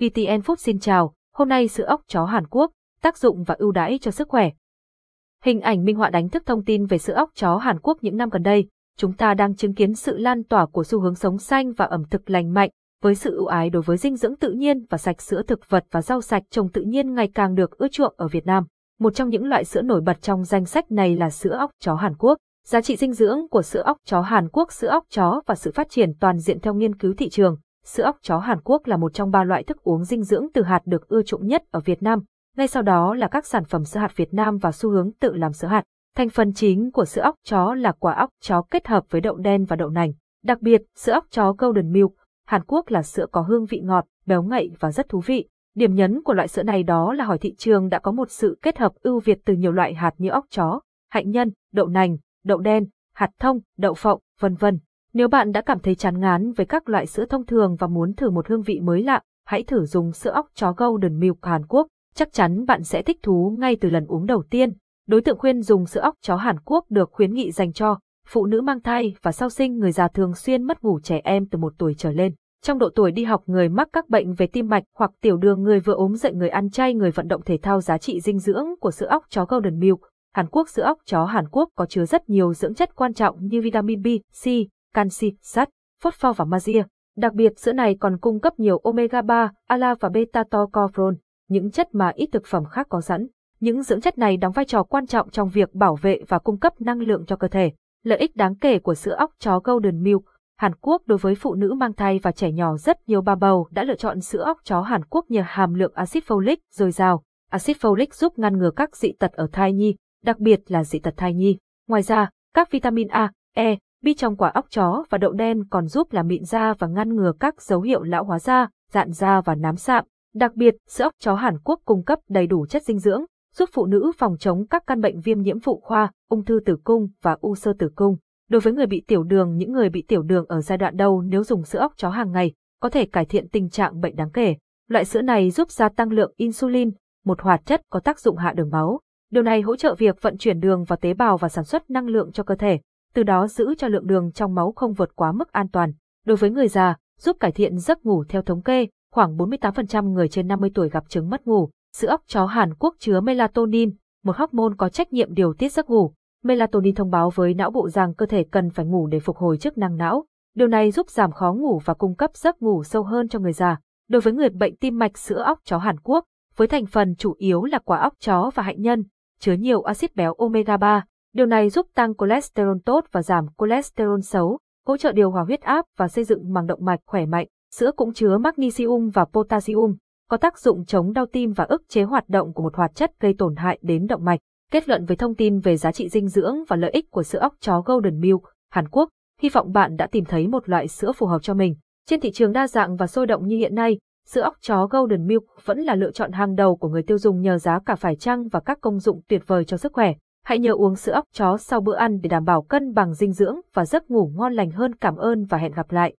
VTN Food xin chào, hôm nay sữa ốc chó Hàn Quốc, tác dụng và ưu đãi cho sức khỏe. Hình ảnh minh họa đánh thức thông tin về sữa ốc chó Hàn Quốc những năm gần đây, chúng ta đang chứng kiến sự lan tỏa của xu hướng sống xanh và ẩm thực lành mạnh, với sự ưu ái đối với dinh dưỡng tự nhiên và sạch sữa thực vật và rau sạch trồng tự nhiên ngày càng được ưa chuộng ở Việt Nam. Một trong những loại sữa nổi bật trong danh sách này là sữa ốc chó Hàn Quốc. Giá trị dinh dưỡng của sữa ốc chó Hàn Quốc Sữa ốc chó và sự phát triển toàn diện theo nghiên cứu thị trường. Sữa óc chó Hàn Quốc là một trong ba loại thức uống dinh dưỡng từ hạt được ưa chuộng nhất ở Việt Nam. Ngay sau đó là các sản phẩm sữa hạt Việt Nam và xu hướng tự làm sữa hạt. Thành phần chính của sữa óc chó là quả óc chó kết hợp với đậu đen và đậu nành. Đặc biệt, sữa óc chó Golden Milk, Hàn Quốc là sữa có hương vị ngọt, béo ngậy và rất thú vị. Điểm nhấn của loại sữa này đó là hỏi thị trường đã có một sự kết hợp ưu việt từ nhiều loại hạt như óc chó, hạnh nhân, đậu nành, đậu đen, hạt thông, đậu phộng, vân vân. Nếu bạn đã cảm thấy chán ngán với các loại sữa thông thường và muốn thử một hương vị mới lạ, hãy thử dùng sữa óc chó Golden Milk Hàn Quốc, chắc chắn bạn sẽ thích thú ngay từ lần uống đầu tiên. Đối tượng khuyên dùng sữa óc chó Hàn Quốc được khuyến nghị dành cho phụ nữ mang thai và sau sinh người già thường xuyên mất ngủ trẻ em từ một tuổi trở lên. Trong độ tuổi đi học người mắc các bệnh về tim mạch hoặc tiểu đường người vừa ốm dậy người ăn chay người vận động thể thao giá trị dinh dưỡng của sữa óc chó Golden Milk. Hàn Quốc sữa óc chó Hàn Quốc có chứa rất nhiều dưỡng chất quan trọng như vitamin B, C, canxi, sắt, phosphor và magie. Đặc biệt sữa này còn cung cấp nhiều omega 3, ala và beta tocopherol, những chất mà ít thực phẩm khác có sẵn. Những dưỡng chất này đóng vai trò quan trọng trong việc bảo vệ và cung cấp năng lượng cho cơ thể. Lợi ích đáng kể của sữa óc chó Golden Milk Hàn Quốc đối với phụ nữ mang thai và trẻ nhỏ rất nhiều bà bầu đã lựa chọn sữa óc chó Hàn Quốc nhờ hàm lượng axit folic dồi dào. Axit folic giúp ngăn ngừa các dị tật ở thai nhi, đặc biệt là dị tật thai nhi. Ngoài ra, các vitamin A, E, Bi trong quả óc chó và đậu đen còn giúp làm mịn da và ngăn ngừa các dấu hiệu lão hóa da, dạn da và nám sạm. Đặc biệt, sữa óc chó Hàn Quốc cung cấp đầy đủ chất dinh dưỡng, giúp phụ nữ phòng chống các căn bệnh viêm nhiễm phụ khoa, ung thư tử cung và u sơ tử cung. Đối với người bị tiểu đường, những người bị tiểu đường ở giai đoạn đầu nếu dùng sữa óc chó hàng ngày, có thể cải thiện tình trạng bệnh đáng kể. Loại sữa này giúp gia tăng lượng insulin, một hoạt chất có tác dụng hạ đường máu. Điều này hỗ trợ việc vận chuyển đường vào tế bào và sản xuất năng lượng cho cơ thể, từ đó giữ cho lượng đường trong máu không vượt quá mức an toàn. Đối với người già, giúp cải thiện giấc ngủ theo thống kê, khoảng 48% người trên 50 tuổi gặp chứng mất ngủ. Sữa óc chó Hàn Quốc chứa melatonin, một hormone có trách nhiệm điều tiết giấc ngủ. Melatonin thông báo với não bộ rằng cơ thể cần phải ngủ để phục hồi chức năng não. Điều này giúp giảm khó ngủ và cung cấp giấc ngủ sâu hơn cho người già. Đối với người bệnh tim mạch sữa óc chó Hàn Quốc, với thành phần chủ yếu là quả óc chó và hạnh nhân, chứa nhiều axit béo omega 3. Điều này giúp tăng cholesterol tốt và giảm cholesterol xấu, hỗ trợ điều hòa huyết áp và xây dựng màng động mạch khỏe mạnh. Sữa cũng chứa magnesium và potassium, có tác dụng chống đau tim và ức chế hoạt động của một hoạt chất gây tổn hại đến động mạch. Kết luận với thông tin về giá trị dinh dưỡng và lợi ích của sữa óc chó Golden Milk, Hàn Quốc, hy vọng bạn đã tìm thấy một loại sữa phù hợp cho mình. Trên thị trường đa dạng và sôi động như hiện nay, sữa óc chó Golden Milk vẫn là lựa chọn hàng đầu của người tiêu dùng nhờ giá cả phải chăng và các công dụng tuyệt vời cho sức khỏe. Hãy nhớ uống sữa óc chó sau bữa ăn để đảm bảo cân bằng dinh dưỡng và giấc ngủ ngon lành hơn. Cảm ơn và hẹn gặp lại.